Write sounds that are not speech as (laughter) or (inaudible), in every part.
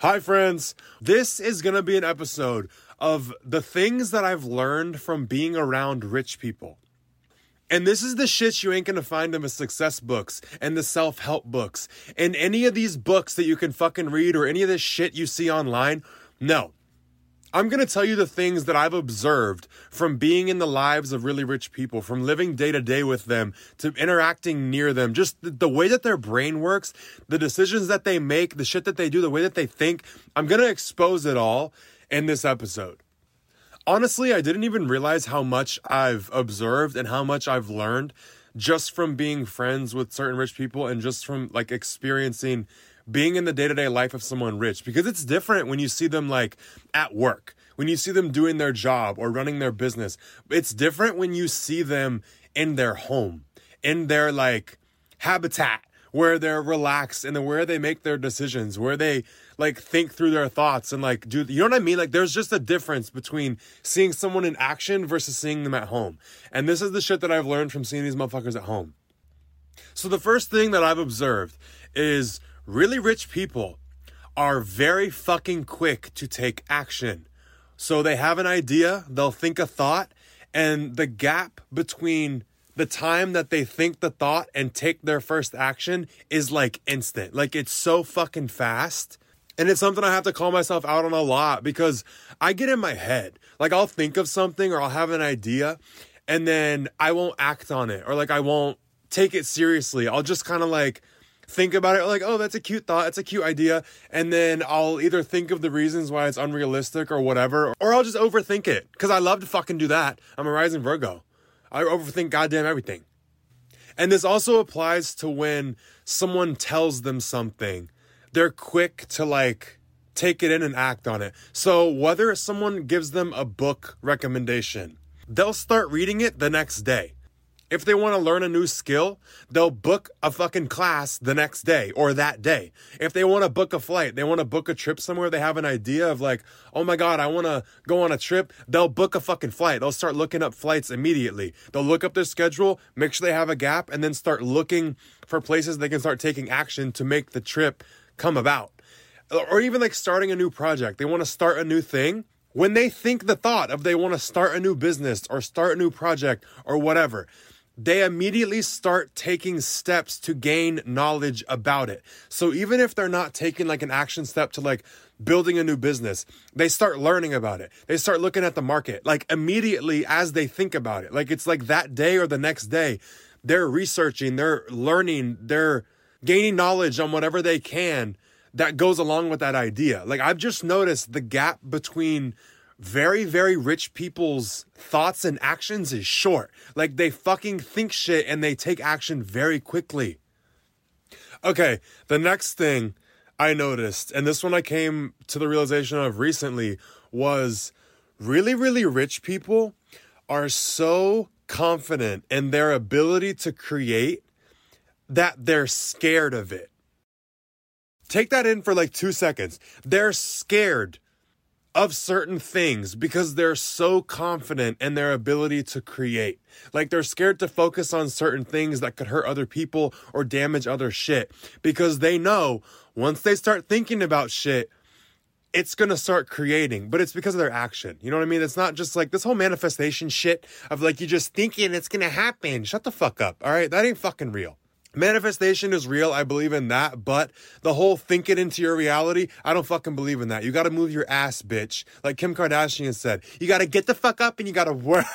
Hi, friends. This is going to be an episode of the things that I've learned from being around rich people. And this is the shit you ain't gonna find in the success books and the self help books and any of these books that you can fucking read or any of this shit you see online. No. I'm gonna tell you the things that I've observed from being in the lives of really rich people, from living day to day with them to interacting near them, just the, way that their brain works, the decisions that they make, the shit that they do, the way that they think. I'm gonna expose it all in this episode honestly, I didn't even realize how much I've observed and how much I've learned just from being friends with certain rich people and just from like experiencing being in the day to day life of someone rich because it's different when you see them like at work, when you see them doing their job or running their business. It's different when you see them in their home, in their like habitat where they're relaxed and where they make their decisions, where they like think through their thoughts and like do you know what I mean? Like there's just a difference between seeing someone in action versus seeing them at home. And this is the shit that I've learned from seeing these motherfuckers at home. So the first thing that I've observed is really rich people are very fucking quick to take action. So they have an idea, they'll think a thought, and the gap between the time that they think the thought and take their first action is like instant. Like it's so fucking fast. And it's something I have to call myself out on a lot because I get in my head. Like I'll think of something or I'll have an idea and then I won't act on it or like I won't take it seriously. I'll just kind of like think about it like, oh, that's a cute thought, it's a cute idea. And then I'll either think of the reasons why it's unrealistic or whatever, or I'll just overthink it because I love to fucking do that. I'm a rising Virgo. I overthink goddamn everything. And this also applies to when someone tells them something. They're quick to like take it in and act on it. So whether someone gives them a book recommendation, they'll start reading it the next day. If they want to learn a new skill, they'll book a fucking class the next day or that day. If they want to book a flight, they want to book a trip somewhere, they have an idea of like, oh my God, I want to go on a trip, they'll book a fucking flight. They'll start looking up flights immediately. They'll look up their schedule, make sure they have a gap, and then start looking for places they can start taking action to make the trip come about. Or even like starting a new project. They want to start a new thing when they think the thought of they want to start a new business or start a new project or whatever, they immediately start taking steps to gain knowledge about it. So even if they're not taking like an action step to like building a new business, they start learning about it. They start looking at the market like immediately as they think about it. Like it's like that day or the next day, they're researching, they're learning, they're gaining knowledge on whatever they can that goes along with that idea. Like I've just noticed the gap between very, very rich people's thoughts and actions is short. Like they fucking think shit and they take action very quickly. Okay, the next thing I noticed, and this one I came to the realization of recently, was really, really rich people are so confident in their ability to create that they're scared of it. Take that in for like two seconds. They're scared of certain things because they're so confident in their ability to create. Like they're scared to focus on certain things that could hurt other people or damage other shit because they know once they start thinking about shit, it's going to start creating, but it's because of their action. You know what I mean? It's not just like this whole manifestation shit of like you just thinking it's going to happen. Shut the fuck up. All right. That ain't fucking real. Manifestation is real. I believe in that. But the whole think it into your reality, I don't fucking believe in that. You got to move your ass, bitch. Like Kim Kardashian said, you got to get the fuck up and you got to work.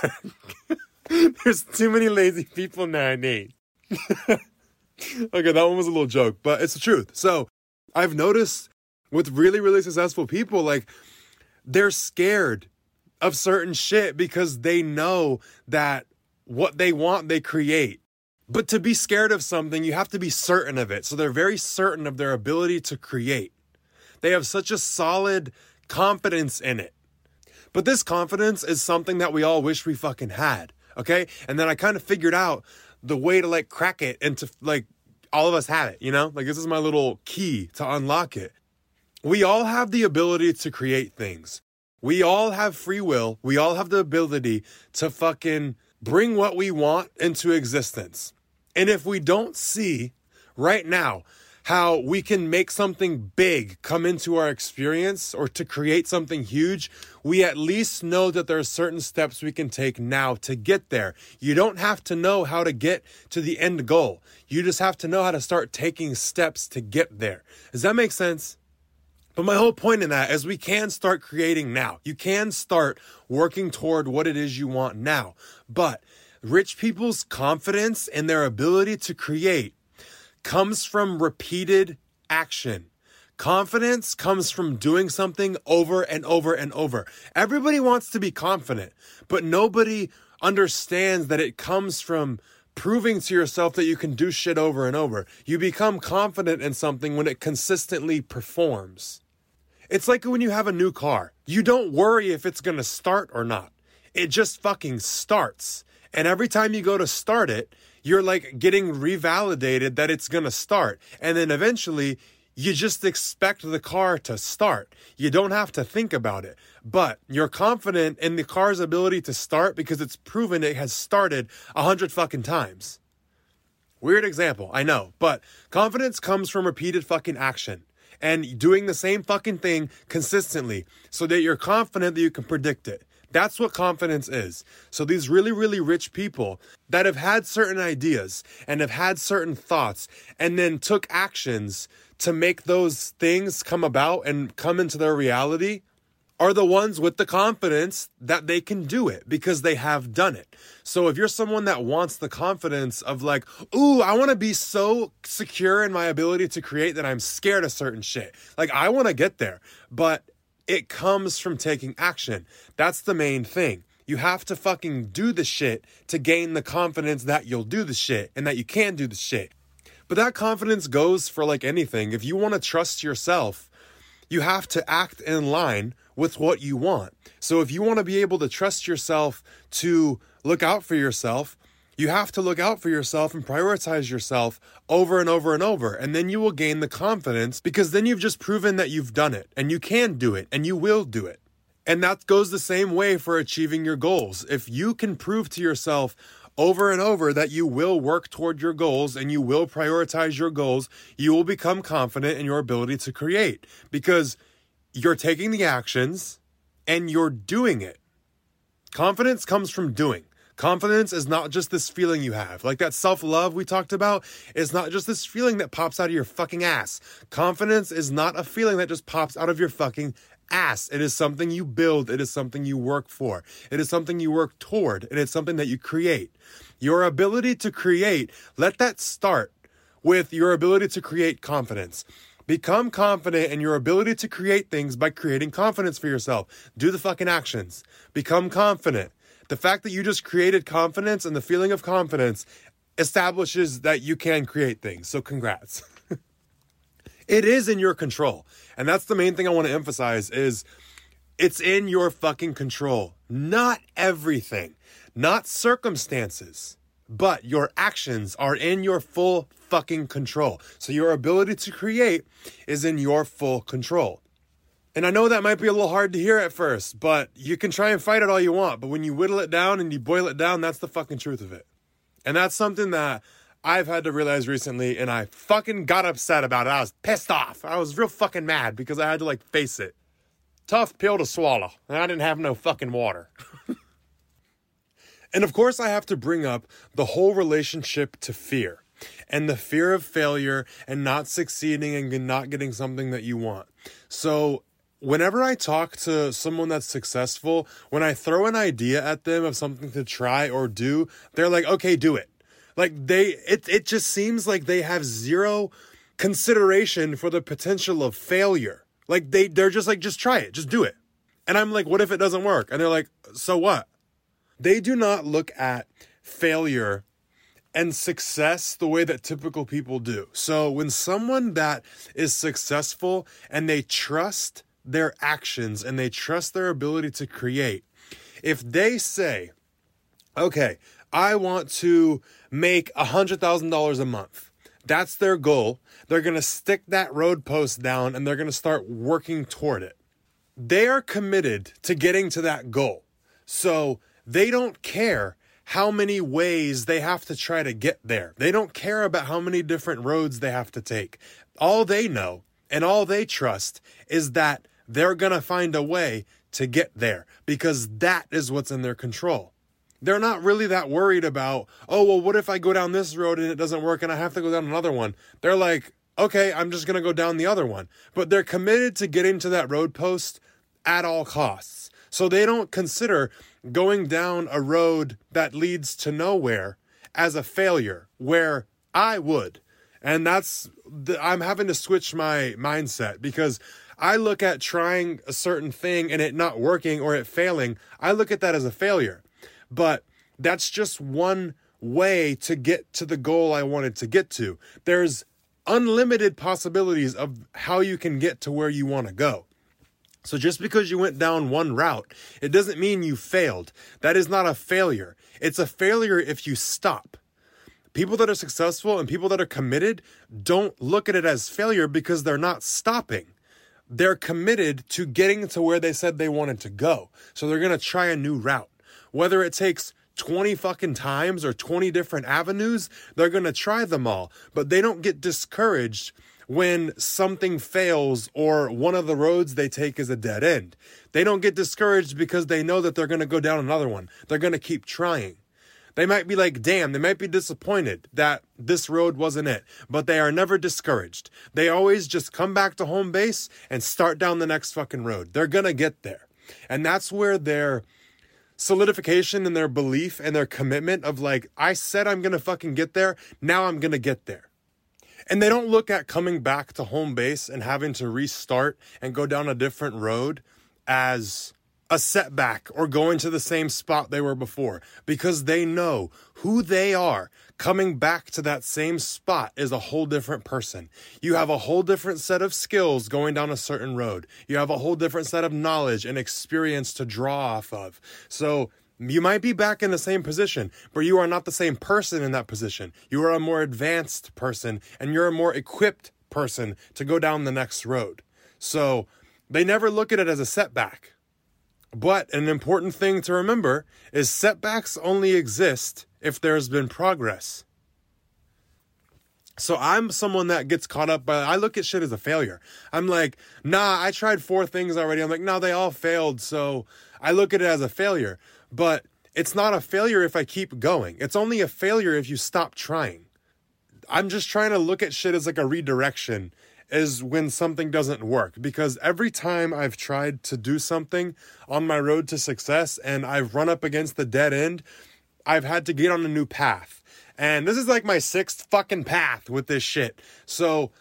(laughs) There's too many lazy people nowadays. (laughs) okay, that one was a little joke, but it's the truth. So I've noticed with really, really successful people, like they're scared of certain shit because they know that what they want, they create. But to be scared of something, you have to be certain of it. So they're very certain of their ability to create. They have such a solid confidence in it. But this confidence is something that we all wish we fucking had. Okay. And then I kind of figured out the way to like crack it and to like all of us have it, you know? Like this is my little key to unlock it. We all have the ability to create things. We all have free will. We all have the ability to fucking bring what we want into existence. And if we don't see right now how we can make something big come into our experience or to create something huge, we at least know that there are certain steps we can take now to get there. You don't have to know how to get to the end goal. You just have to know how to start taking steps to get there. Does that make sense? But my whole point in that is we can start creating now. You can start working toward what it is you want now. But rich people's confidence and their ability to create comes from repeated action. Confidence comes from doing something over and over and over. Everybody wants to be confident, but nobody understands that it comes from proving to yourself that you can do shit over and over. You become confident in something when it consistently performs. It's like when you have a new car. You don't worry if it's going to start or not. It just fucking starts. And every time you go to start it, you're like getting revalidated that it's going to start. And then eventually you just expect the car to start. You don't have to think about it, but you're confident in the car's ability to start because it's proven it has started a hundred fucking times. Weird example, I know, but confidence comes from repeated fucking action and doing the same fucking thing consistently so that you're confident that you can predict it. That's what confidence is. So these really, really rich people that have had certain ideas and have had certain thoughts and then took actions to make those things come about and come into their reality are the ones with the confidence that they can do it because they have done it. So if you're someone that wants the confidence of like, ooh, I want to be so secure in my ability to create that I'm scared of certain shit. Like I want to get there, but it comes from taking action. That's the main thing. You have to fucking do the shit to gain the confidence that you'll do the shit and that you can do the shit. But that confidence goes for like anything. If you want to trust yourself, you have to act in line with what you want. So if you want to be able to trust yourself to look out for yourself, you have to look out for yourself and prioritize yourself over and over and over. And then you will gain the confidence because then you've just proven that you've done it and you can do it and you will do it. And that goes the same way for achieving your goals. If you can prove to yourself over and over that you will work toward your goals and you will prioritize your goals, you will become confident in your ability to create because you're taking the actions and you're doing it. Confidence comes from doing. Confidence is not just this feeling you have. Like that self love we talked about is not just this feeling that pops out of your fucking ass. Confidence is not a feeling that just pops out of your fucking ass. It is something you build. It is something you work for. It is something you work toward. And it's something that you create. Your ability to create, let that start with your ability to create confidence. Become confident in your ability to create things by creating confidence for yourself. Do the fucking actions. Become confident. The fact that you just created confidence and the feeling of confidence establishes that you can create things. So, congrats. (laughs) it is in your control. And that's the main thing I want to emphasize is it's in your fucking control. Not everything, not circumstances, but your actions are in your full fucking control. So your ability to create is in your full control. And I know that might be a little hard to hear at first, but you can try and fight it all you want. But when you whittle it down and you boil it down, that's the fucking truth of it. And that's something that I've had to realize recently, and I fucking got upset about it. I was pissed off. I was real fucking mad because I had to like face it. Tough pill to swallow. And I didn't have no fucking water. (laughs) and of course, I have to bring up the whole relationship to fear and the fear of failure and not succeeding and not getting something that you want. So, whenever I talk to someone that's successful, when I throw an idea at them of something to try or do, they're like, okay, do it. Like they, it, it just seems like they have zero consideration for the potential of failure. Like they, they're just like, just try it, just do it. And I'm like, what if it doesn't work? And they're like, so what? They do not look at failure and success the way that typical people do. So when someone that is successful and they trust their actions and they trust their ability to create, if they say, okay, I want to make $100,000 a month. That's their goal. They're going to stick that road post down and they're going to start working toward it. They are committed to getting to that goal. So they don't care how many ways they have to try to get there. They don't care about how many different roads they have to take. all they know and all they trust is that they're going to find a way to get there because that is what's in their control. They're not really that worried about, oh, well, what if I go down this road and it doesn't work and I have to go down another one? They're like, okay, I'm just going to go down the other one. But they're committed to getting to that road post at all costs. So they don't consider going down a road that leads to nowhere as a failure, where I would. And that's, the, I'm having to switch my mindset because I look at trying a certain thing and it not working or it failing, I look at that as a failure. But that's just one way to get to the goal I wanted to get to. There's unlimited possibilities of how you can get to where you want to go. So just because you went down one route, it doesn't mean you failed. That is not a failure. It's a failure if you stop. People that are successful and people that are committed don't look at it as failure because they're not stopping. They're committed to getting to where they said they wanted to go. So they're going to try a new route. Whether it takes 20 fucking times or 20 different avenues, they're going to try them all. But they don't get discouraged when something fails or one of the roads they take is a dead end. They don't get discouraged because they know that they're going to go down another one. They're going to keep trying. They might be like, damn, they might be disappointed that this road wasn't it, but they are never discouraged. They always just come back to home base and start down the next fucking road. They're to get there. And that's where their solidification and their belief and their commitment of like, I said I'm to fucking get there. Now I'm to get there. And they don't look at coming back to home base and having to restart and go down a different road as a setback or going to the same spot they were before because they know who they are. Coming back to that same spot is a whole different person. You have a whole different set of skills going down a certain road. You have a whole different set of knowledge and experience to draw off of. So you might be back in the same position, but you are not the same person in that position. You are a more advanced person and you're a more equipped person to go down the next road. So they never look at it as a setback but an important thing to remember is setbacks only exist if there's been progress. So I'm someone that gets caught up by I look at shit as a failure. I'm like, nah, I tried four things already. I'm like, nah, they all failed. So I look at it as a failure. But it's not a failure if I keep going. It's only a failure if you stop trying. I'm just trying to look at shit as like a redirection is when something doesn't work because every time I've tried to do something on my road to success and I've run up against the dead end, I've had to get on a new path. And this is like my sixth fucking path with this shit. So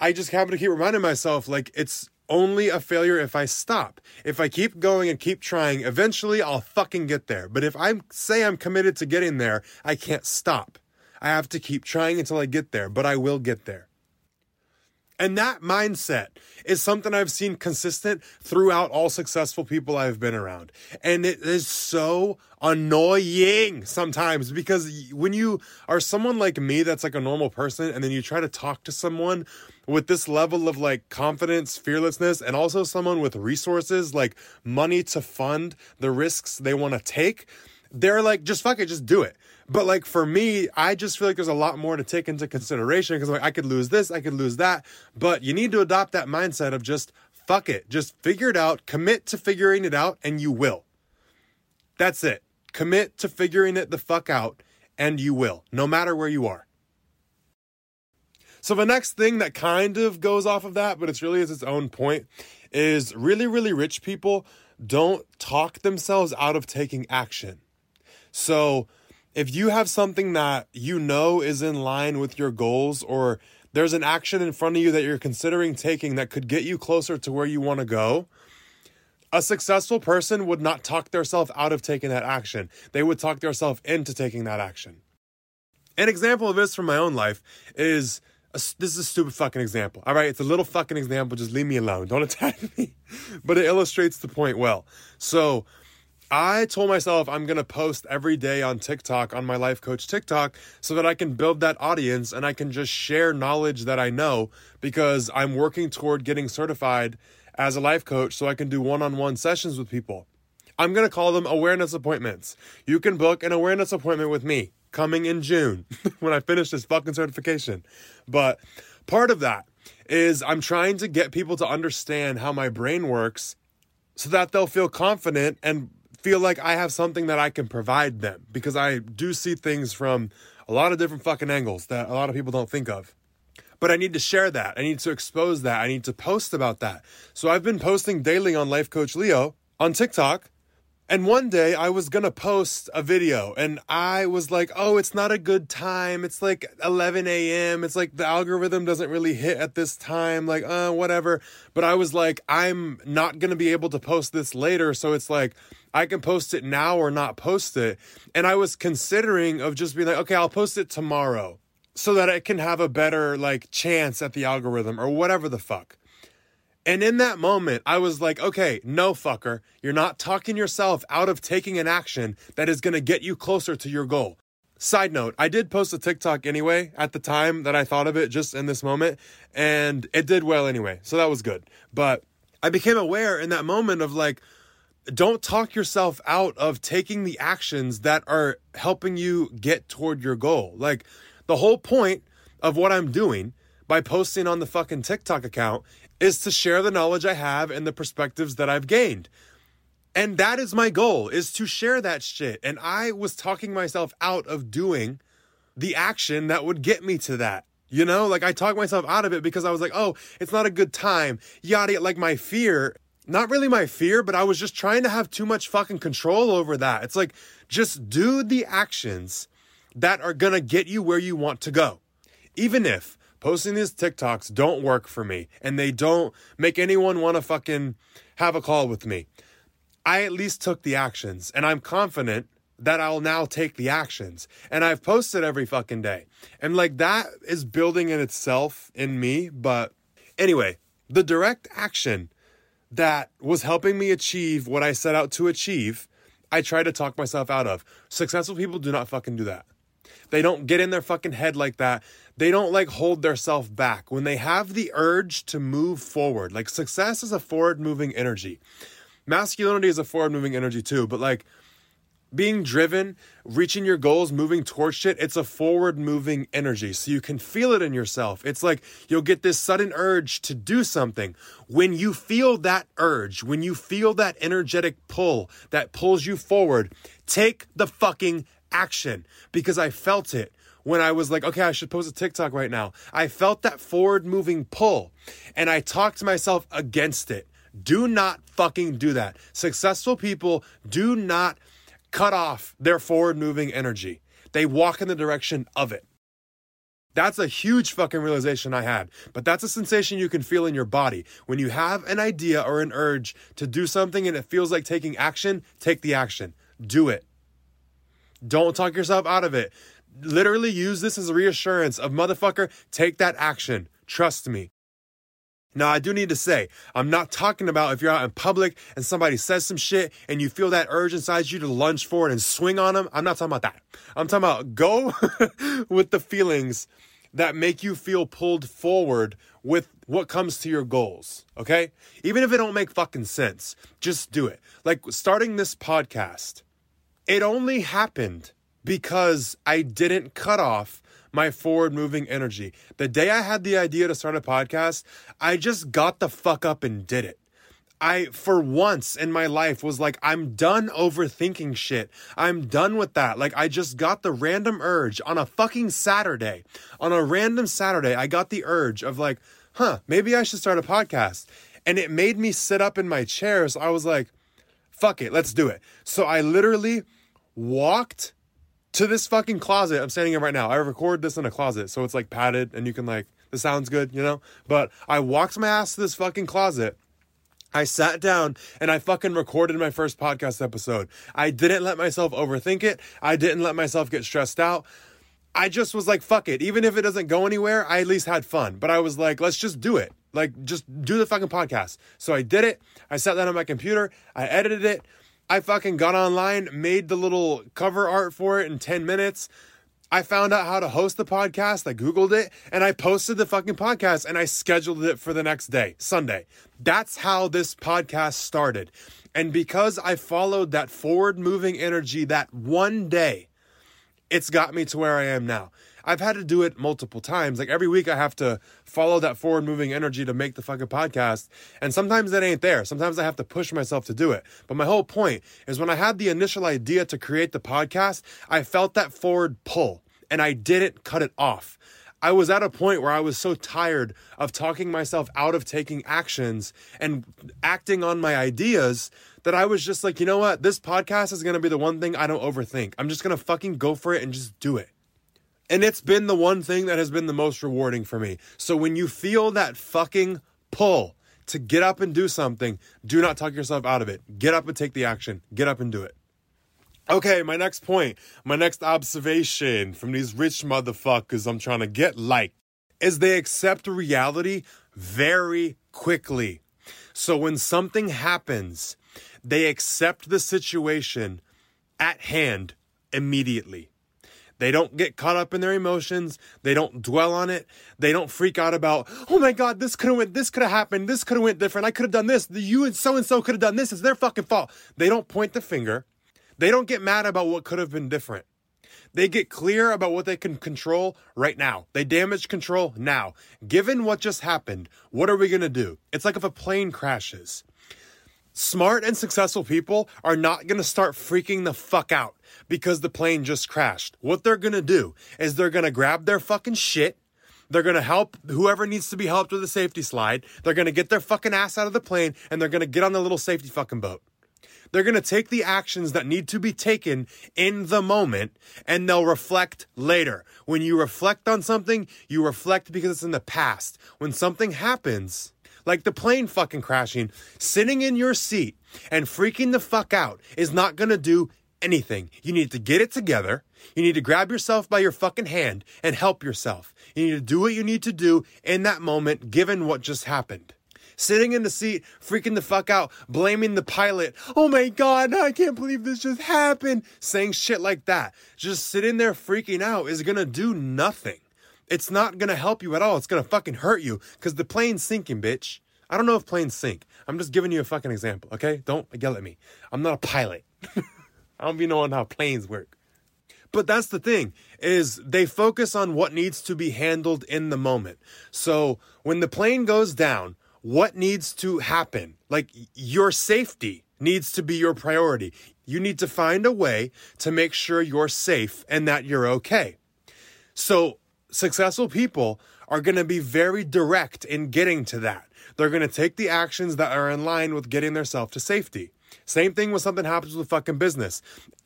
I just happen to keep reminding myself like it's only a failure if I stop. If I keep going and keep trying, eventually I'll fucking get there. But if I say I'm committed to getting there, I can't stop. I have to keep trying until I get there, but I will get there. And that mindset is something I've seen consistent throughout all successful people I've been around. And it is so annoying sometimes because when you are someone like me that's like a normal person and then you try to talk to someone with this level of like confidence, fearlessness, and also someone with resources like money to fund the risks they want to take, they're like, just fuck it, just do it. But like for me, I just feel like there's a lot more to take into consideration because like I could lose this, I could lose that. But you need to adopt that mindset of just fuck it, just figure it out, commit to figuring it out, and you will. That's it. Commit to figuring it the fuck out, and you will, no matter where you are. So the next thing that kind of goes off of that, but it's really is its own point, is really, really rich people don't talk themselves out of taking action. So if you have something that you know is in line with your goals or there's an action in front of you that you're considering taking that could get you closer to where you want to go, a successful person would not talk themselves out of taking that action. They would talk themselves into taking that action. An example of this from my own life is a, this is a stupid fucking example. All right, it's a little fucking example. Just leave me alone. Don't (laughs) attack me. but it illustrates the point well. So, I told myself I'm going to post every day on TikTok, on my life coach TikTok, so that I can build that audience and I can just share knowledge that I know because I'm working toward getting certified as a life coach so I can do one on one sessions with people. I'm going to call them awareness appointments. You can book an awareness appointment with me coming in June (laughs) when I finish this fucking certification. But part of that is I'm trying to get people to understand how my brain works so that they'll feel confident and feel like I have something that I can provide them because I do see things from a lot of different fucking angles that a lot of people don't think of. But I need to share that. I need to expose that. I need to post about that. So I've been posting daily on Life Coach Leo on TikTok and one day I was gonna post a video and I was like, oh, it's not a good time. It's like 11 a.m. It's like the algorithm doesn't really hit at this time, like, uh, whatever. But I was like, I'm not gonna be able to post this later. So it's like, I can post it now or not post it. And I was considering of just being like, okay, I'll post it tomorrow so that it can have a better like chance at the algorithm or whatever the fuck. And in that moment, I was like, okay, no fucker. You're not talking yourself out of taking an action that is going to get you closer to your goal. Side note, I did post a TikTok anyway at the time that I thought of it just in this moment, and it did well anyway. So that was good. But I became aware in that moment of like, don't talk yourself out of taking the actions that are helping you get toward your goal. Like, the whole point of what I'm doing by posting on the fucking TikTok account is to share the knowledge I have and the perspectives that I've gained. And that is my goal is to share that shit. And I was talking myself out of doing the action that would get me to that. You know, like I talked myself out of it because I was like, oh, it's not a good time. Yada, like my fear, not really my fear, but I was just trying to have too much fucking control over that. It's like, just do the actions that are gonna get you where you want to go. Even if posting these TikToks don't work for me and they don't make anyone want to fucking have a call with me. I at least took the actions and I'm confident that I'll now take the actions. And I've posted every fucking day. And like that is building in itself in me. But anyway, the direct action that was helping me achieve what I set out to achieve, I try to talk myself out of. Successful people do not fucking do that. They don't get in their fucking head like that. They don't like hold their self back. When they have the urge to move forward, like success is a forward moving energy. Masculinity is a forward moving energy too, but like being driven, reaching your goals, moving towards shit, it's a forward moving energy. So you can feel it in yourself. It's like you'll get this sudden urge to do something. When you feel that urge, when you feel that energetic pull that pulls you forward, take the fucking action because I felt it when I was like, okay, I should post a TikTok right now. I felt that forward moving pull and I talked to myself against it. Do not fucking do that. Successful people do not cut off their forward moving energy, they walk in the direction of it. That's a huge fucking realization I had. But that's a sensation you can feel in your body. When you have an idea or an urge to do something and it feels like taking action, take the action. Do it. Don't talk yourself out of it. Literally use this as a reassurance of motherfucker, take that action. Trust me. Now, I do need to say, I'm not talking about if you're out in public and somebody says some shit and you feel that urge inside you to lunge forward and swing on them. I'm not talking about that. I'm talking about go (laughs) with the feelings that make you feel pulled forward with what comes to your goals. Okay? Even if it don't make fucking sense, just do it. Like starting this podcast it only happened because I didn't cut off my forward moving energy. The day I had the idea to start a podcast, I just got the fuck up and did it. I, for once in my life, was like, I'm done overthinking shit. I'm done with that. Like, I just got the random urge on a fucking Saturday. On a random Saturday, I got the urge of like, huh, maybe I should start a podcast. And it made me sit up in my chair. So I was like, fuck it, let's do it. So I literally walked to this fucking closet. I'm standing in right now. I record this in a closet, so it's like padded and you can like the sound's good, you know? But I walked my ass to this fucking closet. I sat down and I fucking recorded my first podcast episode. I didn't let myself overthink it. I didn't let myself get stressed out. I just was like, fuck it. Even if it doesn't go anywhere, I at least had fun. But I was like, let's just do it. Like, just do the fucking podcast. So I did it. I sat down on my computer. I edited it. I fucking got online, made the little cover art for it in 10 minutes. I found out how to host the podcast. I Googled it and I posted the fucking podcast and I scheduled it for the next day, Sunday. That's how this podcast started. And because I followed that forward moving energy that one day, it's got me to where I am now. I've had to do it multiple times. Like every week I have to follow that forward moving energy to make the fucking podcast. And sometimes that ain't there. Sometimes I have to push myself to do it. But my whole point is when I had the initial idea to create the podcast, I felt that forward pull and I didn't cut it off. I was at a point where I was so tired of talking myself out of taking actions and acting on my ideas that I was just like, you know what? This podcast is going to be the one thing I don't overthink. I'm just going to fucking go for it and just do it. And it's been the one thing that has been the most rewarding for me. So when you feel that fucking pull to get up and do something, do not talk yourself out of it. Get up and take the action. Get up and do it. Okay, my next point, my next observation from these rich motherfuckers I'm trying to get like is they accept reality very quickly. So when something happens, they accept the situation at hand immediately. They don't get caught up in their emotions. They don't dwell on it. They don't freak out about, oh my God, this could have went, this could have happened, this could have went different. I could have done this. You and so and so could have done this. It's their fucking fault. They don't point the finger. They don't get mad about what could have been different. They get clear about what they can control right now. They damage control now. Given what just happened, what are we going to do? It's like if a plane crashes. Smart and successful people are not going to start freaking the fuck out because the plane just crashed. What they're going to do is they're going to grab their fucking shit. They're going to help whoever needs to be helped with the safety slide. They're going to get their fucking ass out of the plane and they're going to get on the little safety fucking boat. They're going to take the actions that need to be taken in the moment and they'll reflect later. When you reflect on something, you reflect because it's in the past. When something happens, like the plane fucking crashing, sitting in your seat and freaking the fuck out is not to do anything. You need to get it together. You need to grab yourself by your fucking hand and help yourself. You need to do what you need to do in that moment, given what just happened sitting in the seat, freaking the fuck out, blaming the pilot. Oh my God, I can't believe this just happened. Saying shit like that. Just sitting there freaking out is gonna do nothing. It's not gonna help you at all. It's gonna fucking hurt you because the plane's sinking, bitch. I don't know if planes sink. I'm just giving you a fucking example, okay? Don't yell at me. I'm not a pilot. (laughs) I don't be knowing how planes work. But that's the thing is they focus on what needs to be handled in the moment. So when the plane goes down, what needs to happen. Like your safety needs to be your priority. You need to find a way to make sure you're safe and that you're okay. So, successful people are going to be very direct in getting to that. They're going to take the actions that are in line with getting themselves to safety. Same thing when something happens with fucking business.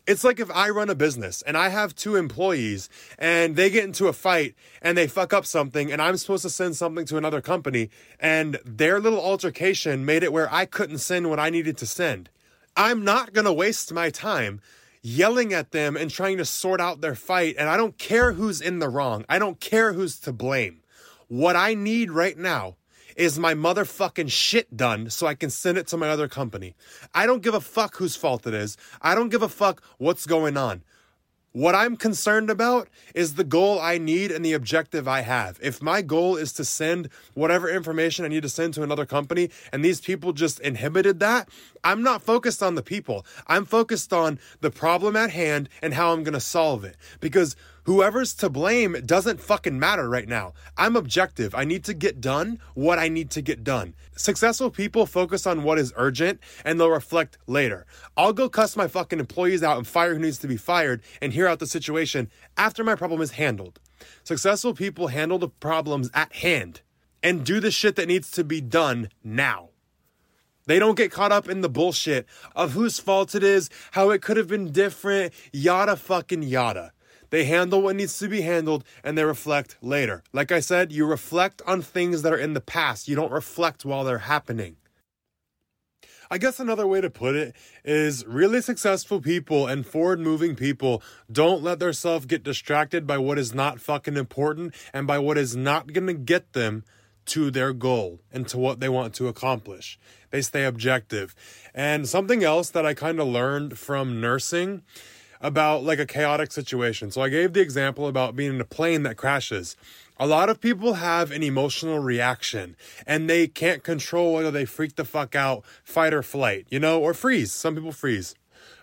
It's like if I run a business and I have two employees and they get into a fight and they fuck up something and I'm supposed to send something to another company and their little altercation made it where I couldn't send what I needed to send. I'm not going to waste my time yelling at them and trying to sort out their fight. And I don't care who's in the wrong. I don't care who's to blame. What I need right now is my motherfucking shit done so I can send it to my other company. I don't give a fuck whose fault it is. I don't give a fuck what's going on. What I'm concerned about is the goal I need and the objective I have. If my goal is to send whatever information I need to send to another company and these people just inhibited that, I'm not focused on the people. I'm focused on the problem at hand and how I'm going to solve it. Because whoever's to blame doesn't fucking matter right now. I'm objective. I need to get done what I need to get done. Successful people focus on what is urgent and they'll reflect later. I'll go cuss my fucking employees out and fire who needs to be fired and hear out the situation after my problem is handled. Successful people handle the problems at hand and do the shit that needs to be done now. They don't get caught up in the bullshit of whose fault it is, how it could have been different, yada fucking yada. They handle what needs to be handled and they reflect later. Like I said, you reflect on things that are in the past. You don't reflect while they're happening. I guess another way to put it is really successful people and forward moving people don't let themselves get distracted by what is not fucking important and by what is not going to get them to their goal and to what they want to accomplish. They stay objective. And something else that I kind of learned from nursing about like a chaotic situation. So I gave the example about being in a plane that crashes. A lot of people have an emotional reaction and they can't control whether they freak the fuck out, fight or flight, you know, or freeze. Some people freeze.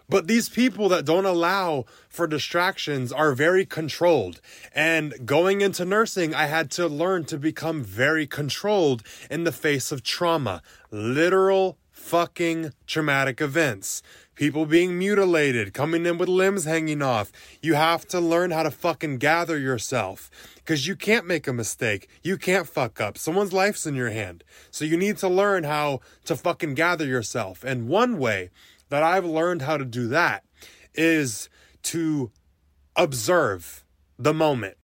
But these people that don't allow for distractions are very controlled. And going into nursing, I had to learn to become very controlled in the face of trauma. Literal fucking traumatic events. People being mutilated, coming in with limbs hanging off. You have to learn how to fucking gather yourself because you can't make a mistake. You can't fuck up. Someone's life's in your hand. So you need to learn how to fucking gather yourself. And one way that I've learned how to do that is to observe the moment.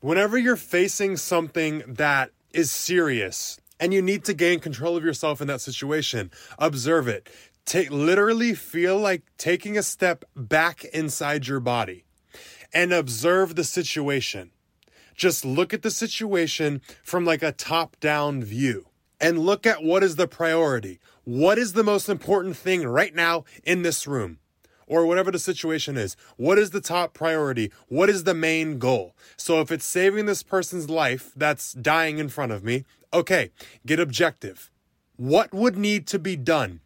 Whenever you're facing something that is serious and you need to gain control of yourself in that situation, observe it. Take literally feel like taking a step back inside your body and observe the situation. Just look at the situation from like a top down view and look at what is the priority. What is the most important thing right now in this room? Or whatever the situation is. What is the top priority? What is the main goal? So if it's saving this person's life that's dying in front of me, okay, get objective. What would need to be done?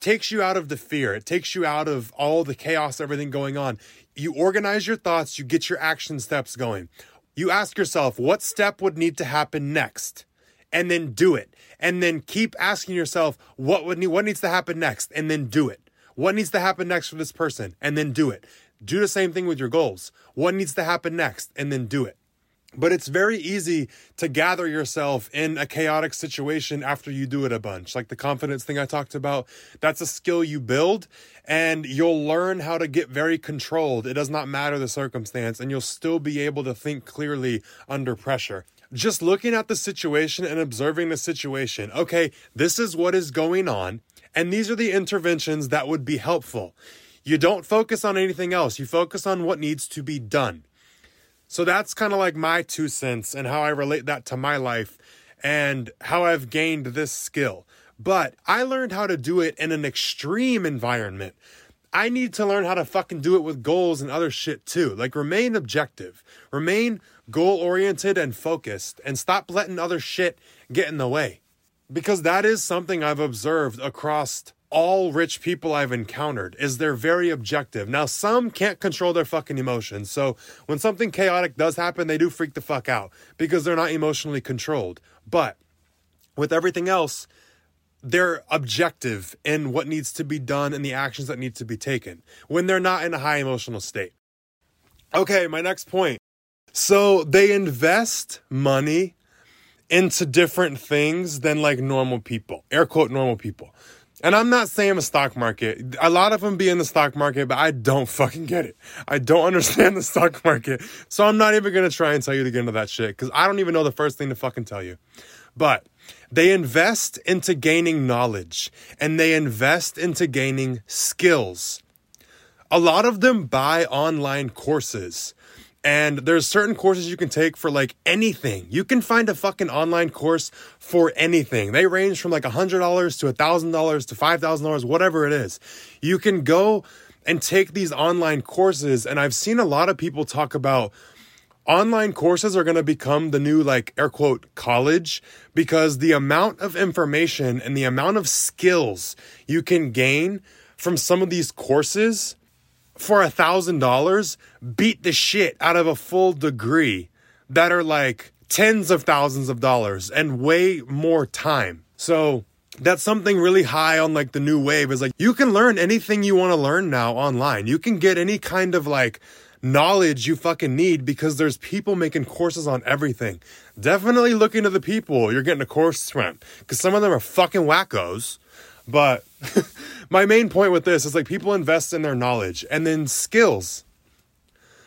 Takes you out of the fear. It takes you out of all the chaos, everything going on. You organize your thoughts, you get your action steps going. You ask yourself, what step would need to happen next? And then do it and then keep asking yourself what would need, what needs to happen next and then do it. What needs to happen next for this person and then do it. Do the same thing with your goals. What needs to happen next and then do it. But it's very easy to gather yourself in a chaotic situation after you do it a bunch. Like the confidence thing I talked about, that's a skill you build and you'll learn how to get very controlled. It does not matter the circumstance and you'll still be able to think clearly under pressure just looking at the situation and observing the situation. Okay, this is what is going on, and these are the interventions that would be helpful. You don't focus on anything else, you focus on what needs to be done. So that's kind of like my two cents and how I relate that to my life and how I've gained this skill. But I learned how to do it in an extreme environment. I need to learn how to fucking do it with goals and other shit too. Like remain objective, remain goal oriented and focused, and stop letting other shit get in the way. Because that is something I've observed across all rich people I've encountered is they're very objective. Now some can't control their fucking emotions. So when something chaotic does happen, they do freak the fuck out because they're not emotionally controlled. But with everything else, they're objective in what needs to be done and the actions that need to be taken when they're not in a high emotional state. Okay, my next point. So they invest money into different things than like normal people, air quote normal people. And I'm not saying the stock market. A lot of them be in the stock market, but I don't fucking get it. I don't understand the stock market. So I'm not even to try and tell you to get into that shit because I don't even know the first thing to fucking tell you. But they invest into gaining knowledge and they invest into gaining skills. A lot of them buy online courses. And there's certain courses you can take for like anything. You can find a fucking online course for anything. They range from like $100 to $1,000 to $5,000, whatever it is. You can go and take these online courses. And I've seen a lot of people talk about online courses are going to become the new like air quote college because the amount of information and the amount of skills you can gain from some of these courses for a thousand dollars beat the shit out of a full degree that are like tens of thousands of dollars and way more time so that's something really high on like the new wave is like you can learn anything you want to learn now online you can get any kind of like knowledge you fucking need because there's people making courses on everything. Definitely look into the people you're getting a course from because some of them are fucking wackos. But (laughs) my main point with this is like people invest in their knowledge and then skills.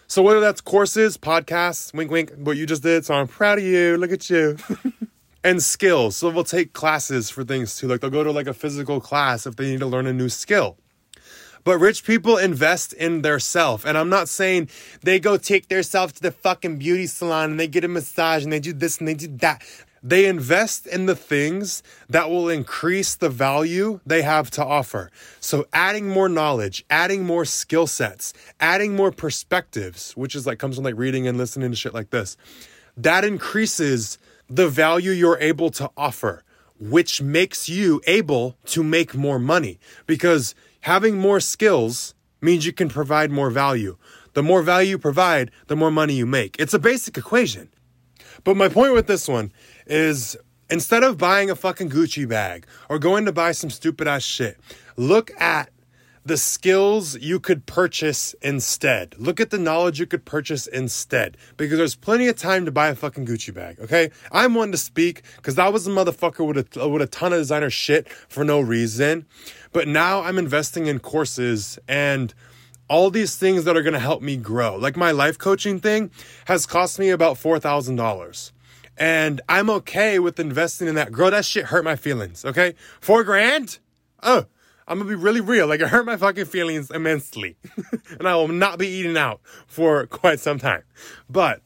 So whether that's courses, podcasts, wink wink, what you just did, so I'm proud of you. Look at you. (laughs) and skills. So they'll take classes for things too. Like they'll go to like a physical class if they need to learn a new skill. But rich people invest in their self. And I'm not saying they go take their self to the fucking beauty salon and they get a massage and they do this and they do that. They invest in the things that will increase the value they have to offer. So adding more knowledge, adding more skill sets, adding more perspectives, which is like comes from like reading and listening to shit like this. That increases the value you're able to offer, which makes you able to make more money because having more skills means you can provide more value. The more value you provide, the more money you make. It's a basic equation. But my point with this one is instead of buying a fucking Gucci bag or going to buy some stupid ass shit, look at the skills you could purchase instead. Look at the knowledge you could purchase instead. Because there's plenty of time to buy a fucking Gucci bag, okay? I'm one to speak because I was a motherfucker with a, with a ton of designer shit for no reason. But now I'm investing in courses and all these things that are to help me grow. Like my life coaching thing has cost me about $4,000. And I'm okay with investing in that. Girl, that shit hurt my feelings, okay? Four grand? Oh, I'm gonna be really real. Like it hurt my fucking feelings immensely. (laughs) and I will not be eating out for quite some time. But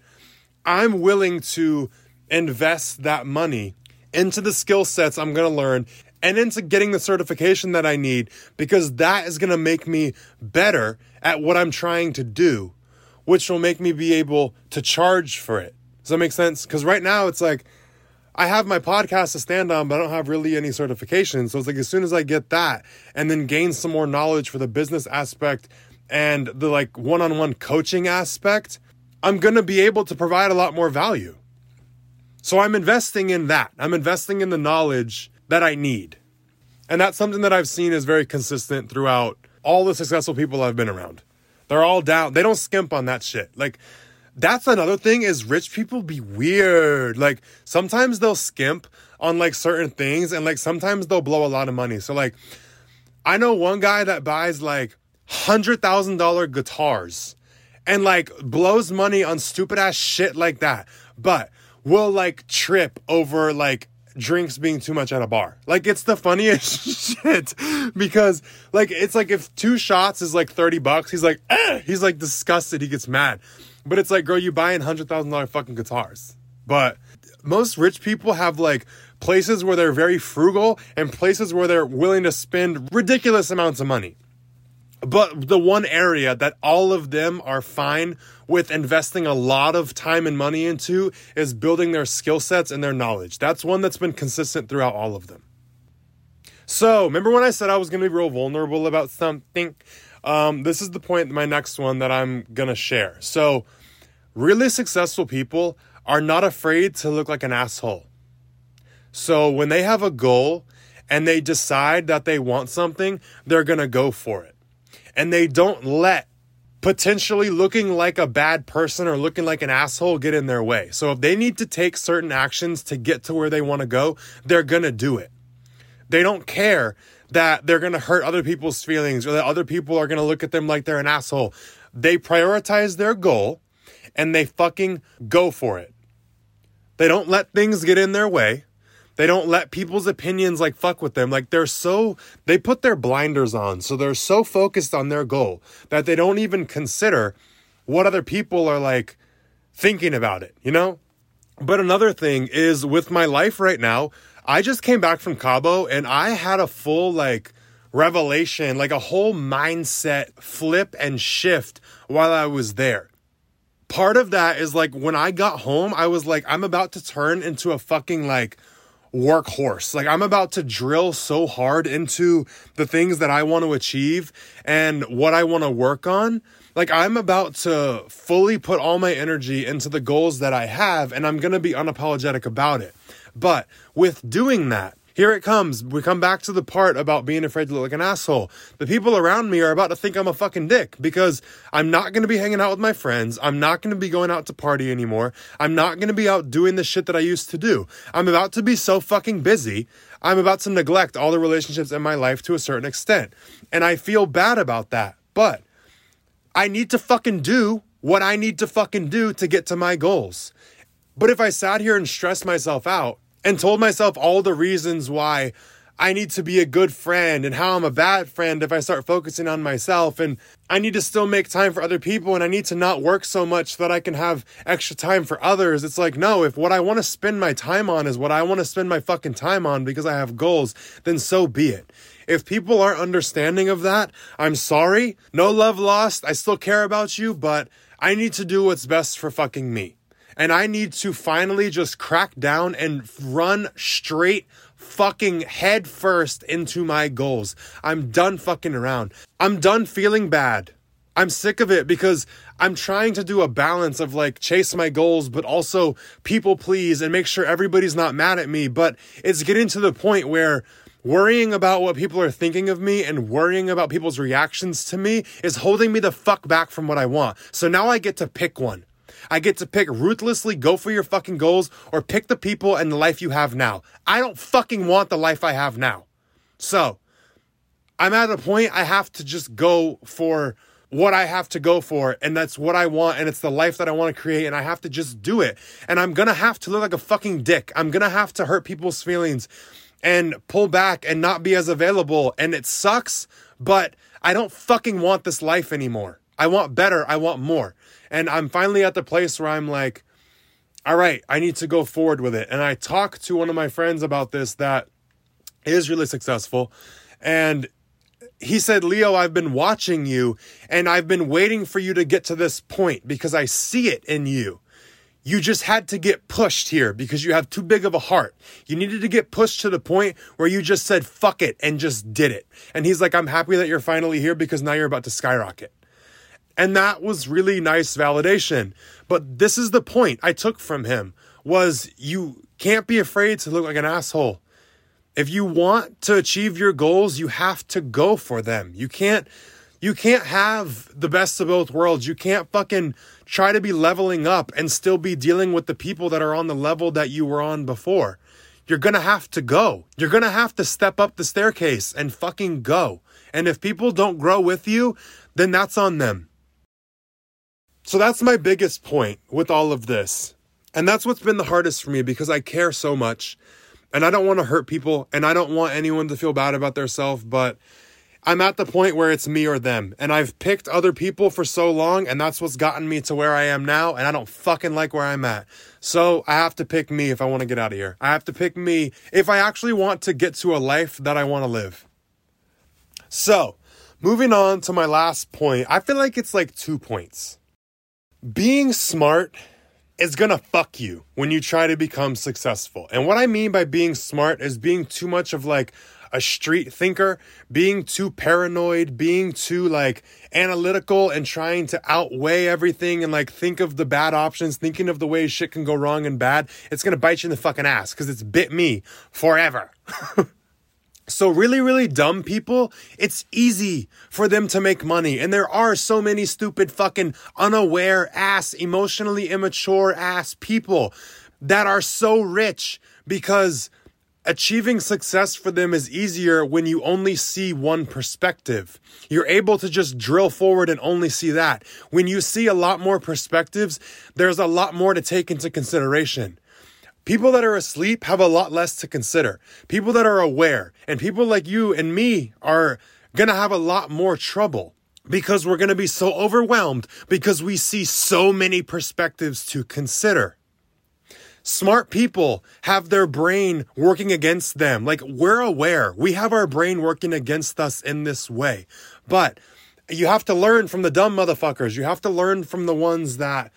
I'm willing to invest that money into the skill sets I'm gonna learn and into getting the certification that I need because that is gonna make me better at what I'm trying to do, which will make me be able to charge for it. Does that make sense? Because right now it's like, I have my podcast to stand on, but I don't have really any certification. So it's like as soon as I get that and then gain some more knowledge for the business aspect and the like one on one coaching aspect, I'm going to be able to provide a lot more value. So I'm investing in that. I'm investing in the knowledge that I need. And that's something that I've seen is very consistent throughout all the successful people I've been around. They're all down. They don't skimp on that shit. Like that's another thing is rich people be weird. Like sometimes they'll skimp on like certain things and like sometimes they'll blow a lot of money. So like I know one guy that buys like hundred thousand dollar guitars and like blows money on stupid ass shit like that, but will like trip over like drinks being too much at a bar. Like it's the funniest (laughs) shit because like it's like if two shots is like 30 bucks, he's like, eh! he's like disgusted, he gets mad. But it's like, girl, you buying hundred thousand dollar fucking guitars. But most rich people have like places where they're very frugal and places where they're willing to spend ridiculous amounts of money. But the one area that all of them are fine with investing a lot of time and money into is building their skill sets and their knowledge. That's one that's been consistent throughout all of them. So, remember when I said I was going to be real vulnerable about something? Um, this is the point, my next one that I'm gonna share. So, really successful people are not afraid to look like an asshole. So, when they have a goal and they decide that they want something, they're gonna go for it. And they don't let potentially looking like a bad person or looking like an asshole get in their way. So, if they need to take certain actions to get to where they wanna go, they're gonna do it. They don't care that they're going to hurt other people's feelings or that other people are going to look at them like they're an asshole. They prioritize their goal and they fucking go for it. They don't let things get in their way. They don't let people's opinions like fuck with them. Like they're so, they put their blinders on. So they're so focused on their goal that they don't even consider what other people are like thinking about it, you know? But another thing is with my life right now, I just came back from Cabo and I had a full like revelation, like a whole mindset flip and shift while I was there. Part of that is like when I got home, I was like, I'm about to turn into a fucking like workhorse. Like I'm about to drill so hard into the things that I want to achieve and what I want to work on. Like I'm about to fully put all my energy into the goals that I have and I'm going to be unapologetic about it. But with doing that, here it comes. We come back to the part about being afraid to look like an asshole. The people around me are about to think I'm a fucking dick because I'm not going to be hanging out with my friends. I'm not going to be going out to party anymore. I'm not going to be out doing the shit that I used to do. I'm about to be so fucking busy. I'm about to neglect all the relationships in my life to a certain extent. And I feel bad about that. But I need to fucking do what I need to fucking do to get to my goals. But if I sat here and stressed myself out and told myself all the reasons why I need to be a good friend and how I'm a bad friend if I start focusing on myself and I need to still make time for other people and I need to not work so much so that I can have extra time for others. It's like, no, if what I want to spend my time on is what I want to spend my fucking time on because I have goals, then so be it. If people aren't understanding of that, I'm sorry. No love lost. I still care about you, but I need to do what's best for fucking me and I need to finally just crack down and run straight fucking head first into my goals. I'm done fucking around. I'm done feeling bad. I'm sick of it because I'm trying to do a balance of like chase my goals, but also people please and make sure everybody's not mad at me. But it's getting to the point where worrying about what people are thinking of me and worrying about people's reactions to me is holding me the fuck back from what I want. So now I get to pick one. I get to pick ruthlessly go for your fucking goals or pick the people and the life you have now. I don't fucking want the life I have now. So I'm at a point I have to just go for what I have to go for, and that's what I want, and it's the life that I want to create, and I have to just do it. And I'm gonna have to look like a fucking dick. I'm gonna have to hurt people's feelings and pull back and not be as available, and it sucks, but I don't fucking want this life anymore. I want better, I want more. And I'm finally at the place where I'm like, all right, I need to go forward with it. And I talked to one of my friends about this that is really successful. And he said, Leo, I've been watching you and I've been waiting for you to get to this point because I see it in you. You just had to get pushed here because you have too big of a heart. You needed to get pushed to the point where you just said, fuck it, and just did it. And he's like, I'm happy that you're finally here because now you're about to skyrocket. And that was really nice validation. But this is the point I took from him was you can't be afraid to look like an asshole if you want to achieve your goals, you have to go for them. You can't you can't have the best of both worlds. You can't fucking try to be leveling up and still be dealing with the people that are on the level that you were on before. You're going to have to go. You're going to have to step up the staircase and fucking go. And if people don't grow with you, then that's on them. So that's my biggest point with all of this. And that's what's been the hardest for me because I care so much and I don't want to hurt people and I don't want anyone to feel bad about themselves, but I'm at the point where it's me or them. And I've picked other people for so long, and that's what's gotten me to where I am now, and I don't fucking like where I'm at. So I have to pick me if I want to get out of here. I have to pick me if I actually want to get to a life that I want to live. So, moving on to my last point, I feel like it's like two points. Being smart is gonna fuck you when you try to become successful. And what I mean by being smart is being too much of like a street thinker, being too paranoid, being too like analytical and trying to outweigh everything and like think of the bad options, thinking of the way shit can go wrong and bad. It's gonna bite you in the fucking ass because it's bit me forever. (laughs) So, really, really dumb people, it's easy for them to make money. And there are so many stupid, fucking unaware ass, emotionally immature ass people that are so rich because achieving success for them is easier when you only see one perspective. You're able to just drill forward and only see that. When you see a lot more perspectives, there's a lot more to take into consideration. People that are asleep have a lot less to consider. People that are aware and people like you and me are gonna have a lot more trouble because we're gonna be so overwhelmed because we see so many perspectives to consider. Smart people have their brain working against them. Like we're aware, we have our brain working against us in this way. But you have to learn from the dumb motherfuckers. You have to learn from the ones that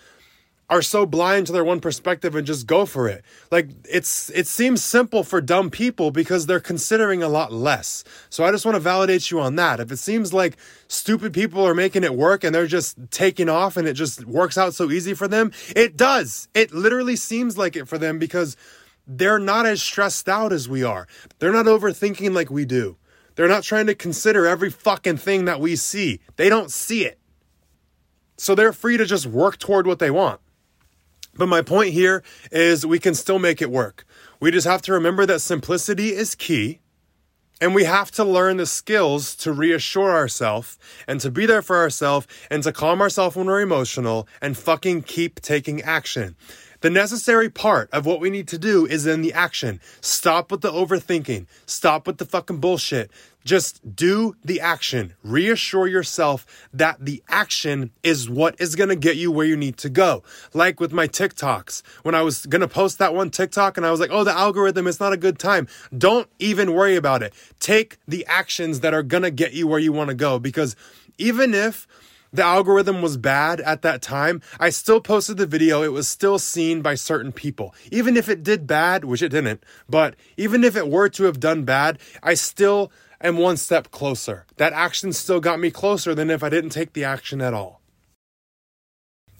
are so blind to their one perspective and just go for it. Like it's it seems simple for dumb people because they're considering a lot less. So I just want to validate you on that. If it seems like stupid people are making it work and they're just taking off and it just works out so easy for them, it does. It literally seems like it for them because they're not as stressed out as we are. They're not overthinking like we do. They're not trying to consider every fucking thing that we see. They don't see it. So they're free to just work toward what they want. But my point here is we can still make it work. We just have to remember that simplicity is key. And we have to learn the skills to reassure ourselves and to be there for ourselves and to calm ourselves when we're emotional and fucking keep taking action. The necessary part of what we need to do is in the action. Stop with the overthinking. Stop with the fucking bullshit. Just do the action. Reassure yourself that the action is what is going to get you where you need to go. Like with my TikToks, when I was going to post that one TikTok and I was like, oh, the algorithm is not a good time. Don't even worry about it. Take the actions that are going to get you where you want to go because even if the algorithm was bad at that time, I still posted the video. It was still seen by certain people. Even if it did bad, which it didn't, but even if it were to have done bad, I still am one step closer. That action still got me closer than if I didn't take the action at all.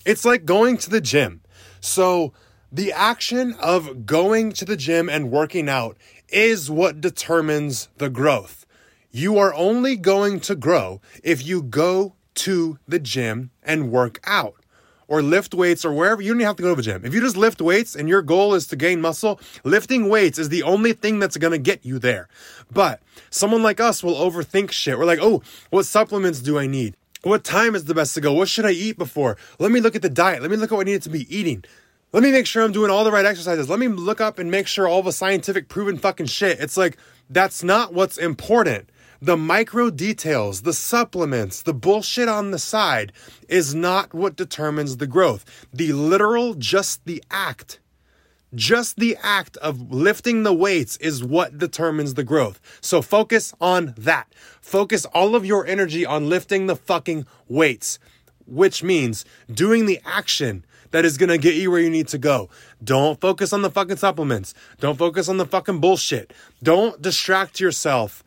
It's like going to the gym. So, the action of going to the gym and working out is what determines the growth. You are only going to grow if you go to the gym and work out or lift weights or wherever. You don't even have to go to the gym. If you just lift weights and your goal is to gain muscle, lifting weights is the only thing that's to get you there. But someone like us will overthink shit. We're like, oh, what supplements do I need? What time is the best to go? What should I eat before? Let me look at the diet. Let me look at what I need to be eating. Let me make sure I'm doing all the right exercises. Let me look up and make sure all the scientific proven fucking shit. It's like, that's not what's important. The micro details, the supplements, the bullshit on the side is not what determines the growth. The literal, just the act, just the act of lifting the weights is what determines the growth. So focus on that. Focus all of your energy on lifting the fucking weights, which means doing the action that is gonna get you where you need to go. Don't focus on the fucking supplements. Don't focus on the fucking bullshit. Don't distract yourself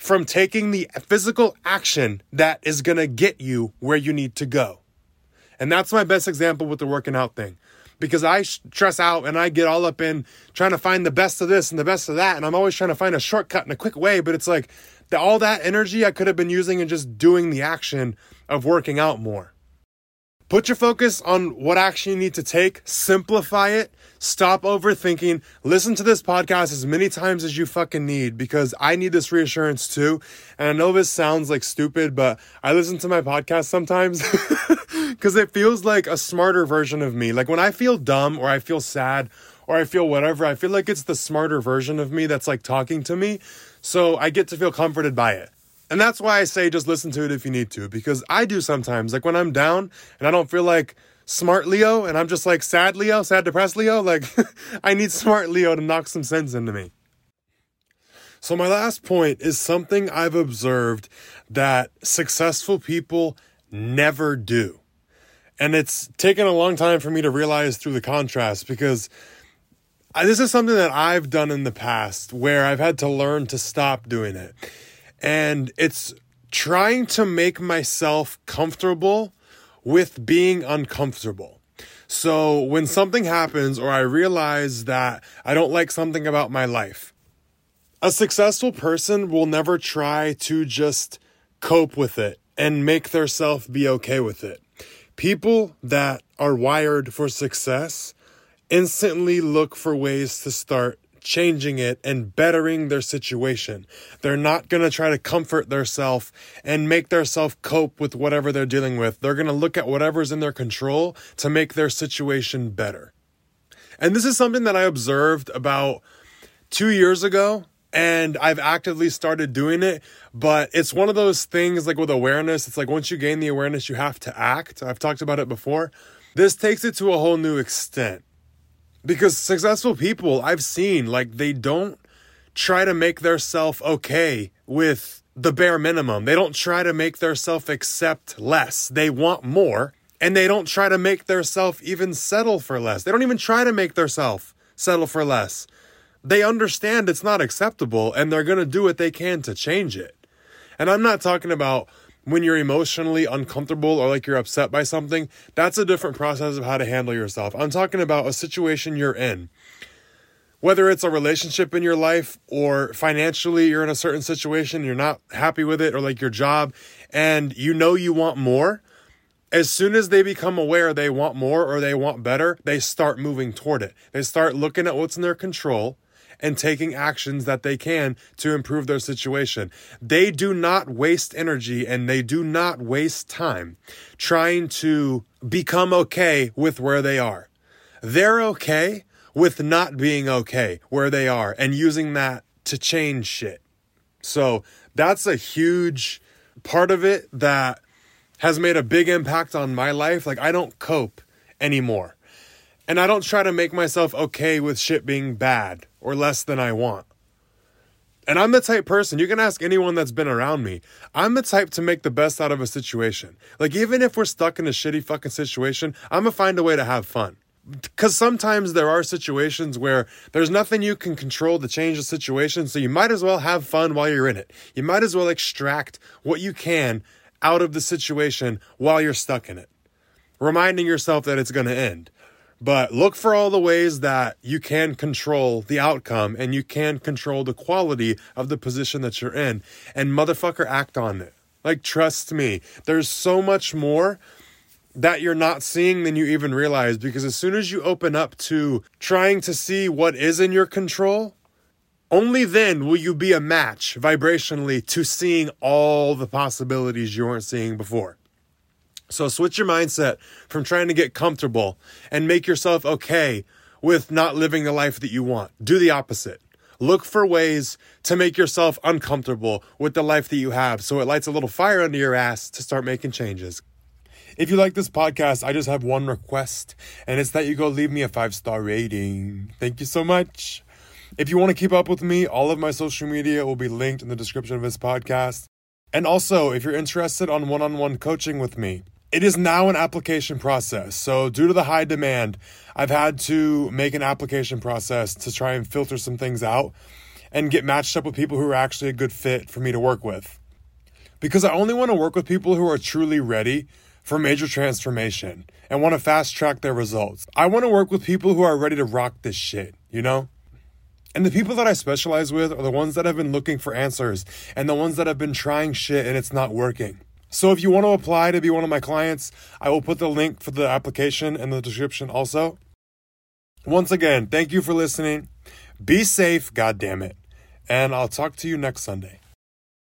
from taking the physical action that is going to get you where you need to go. And that's my best example with the working out thing. Because I stress out and I get all up in trying to find the best of this and the best of that. And I'm always trying to find a shortcut and a quick way. But it's like the, all that energy I could have been using in just doing the action of working out more. Put your focus on what action you need to take, simplify it, stop overthinking, listen to this podcast as many times as you fucking need because I need this reassurance too. And I know this sounds like stupid, but I listen to my podcast sometimes (laughs) because it feels like a smarter version of me. Like when I feel dumb or I feel sad or I feel whatever, I feel like it's the smarter version of me that's like talking to me. So I get to feel comforted by it. And that's why I say just listen to it if you need to, because I do sometimes. Like when I'm down and I don't feel like smart Leo and I'm just like sad Leo, sad depressed Leo, like (laughs) I need smart Leo to knock some sense into me. So, my last point is something I've observed that successful people never do. And it's taken a long time for me to realize through the contrast because this is something that I've done in the past where I've had to learn to stop doing it. And it's trying to make myself comfortable with being uncomfortable. So when something happens or I realize that I don't like something about my life, a successful person will never try to just cope with it and make themselves be okay with it. People that are wired for success instantly look for ways to start changing it and bettering their situation. They're not going to try to comfort themselves and make themselves cope with whatever they're dealing with. They're going to look at whatever's in their control to make their situation better. And this is something that I observed about two years ago. And I've actively started doing it, but it's one of those things like with awareness. It's like once you gain the awareness, you have to act. I've talked about it before. This takes it to a whole new extent because successful people I've seen, like, they don't try to make their self okay with the bare minimum. They don't try to make their self accept less. They want more. And they don't try to make their self even settle for less. They don't even try to make their self settle for less. They understand it's not acceptable and they're going to do what they can to change it. And I'm not talking about when you're emotionally uncomfortable or like you're upset by something, that's a different process of how to handle yourself. I'm talking about a situation you're in. Whether it's a relationship in your life or financially you're in a certain situation, you're not happy with it, or like your job, and you know you want more, as soon as they become aware they want more or they want better, they start moving toward it. They start looking at what's in their control and taking actions that they can to improve their situation. They do not waste energy and they do not waste time trying to become okay with where they are. They're okay with not being okay where they are and using that to change shit. So that's a huge part of it that has made a big impact on my life. Like, I don't cope anymore. And I don't try to make myself okay with shit being bad or less than I want. And I'm the type person, you can ask anyone that's been around me. I'm the type to make the best out of a situation. Like, even if we're stuck in a shitty fucking situation, I'm gonna find a way to have fun. Because sometimes there are situations where there's nothing you can control to change the situation, so you might as well have fun while you're in it. You might as well extract what you can out of the situation while you're stuck in it, reminding yourself that it's gonna end. But look for all the ways that you can control the outcome and you can control the quality of the position that you're in. And motherfucker, act on it. Like, trust me, there's so much more that you're not seeing than you even realize because as soon as you open up to trying to see what is in your control, only then will you be a match vibrationally to seeing all the possibilities you weren't seeing before. So switch your mindset from trying to get comfortable and make yourself okay with not living the life that you want. Do the opposite. Look for ways to make yourself uncomfortable with the life that you have so it lights a little fire under your ass to start making changes. If you like this podcast, I just have one request, and it's that you go leave me a five star rating. Thank you so much. If you want to keep up with me, all of my social media will be linked in the description of this podcast. And also, if you're interested on one on one coaching with me, it is now an application process. So, due to the high demand, I've had to make an application process to try and filter some things out and get matched up with people who are actually a good fit for me to work with. Because I only want to work with people who are truly ready for major transformation and want to fast track their results. I want to work with people who are ready to rock this shit, you know? And the people that I specialize with are the ones that have been looking for answers and the ones that have been trying shit and it's not working. So if you want to apply to be one of my clients, I will put the link for the application in the description also. Once again, thank you for listening. Be safe, God damn it. And I'll talk to you next Sunday.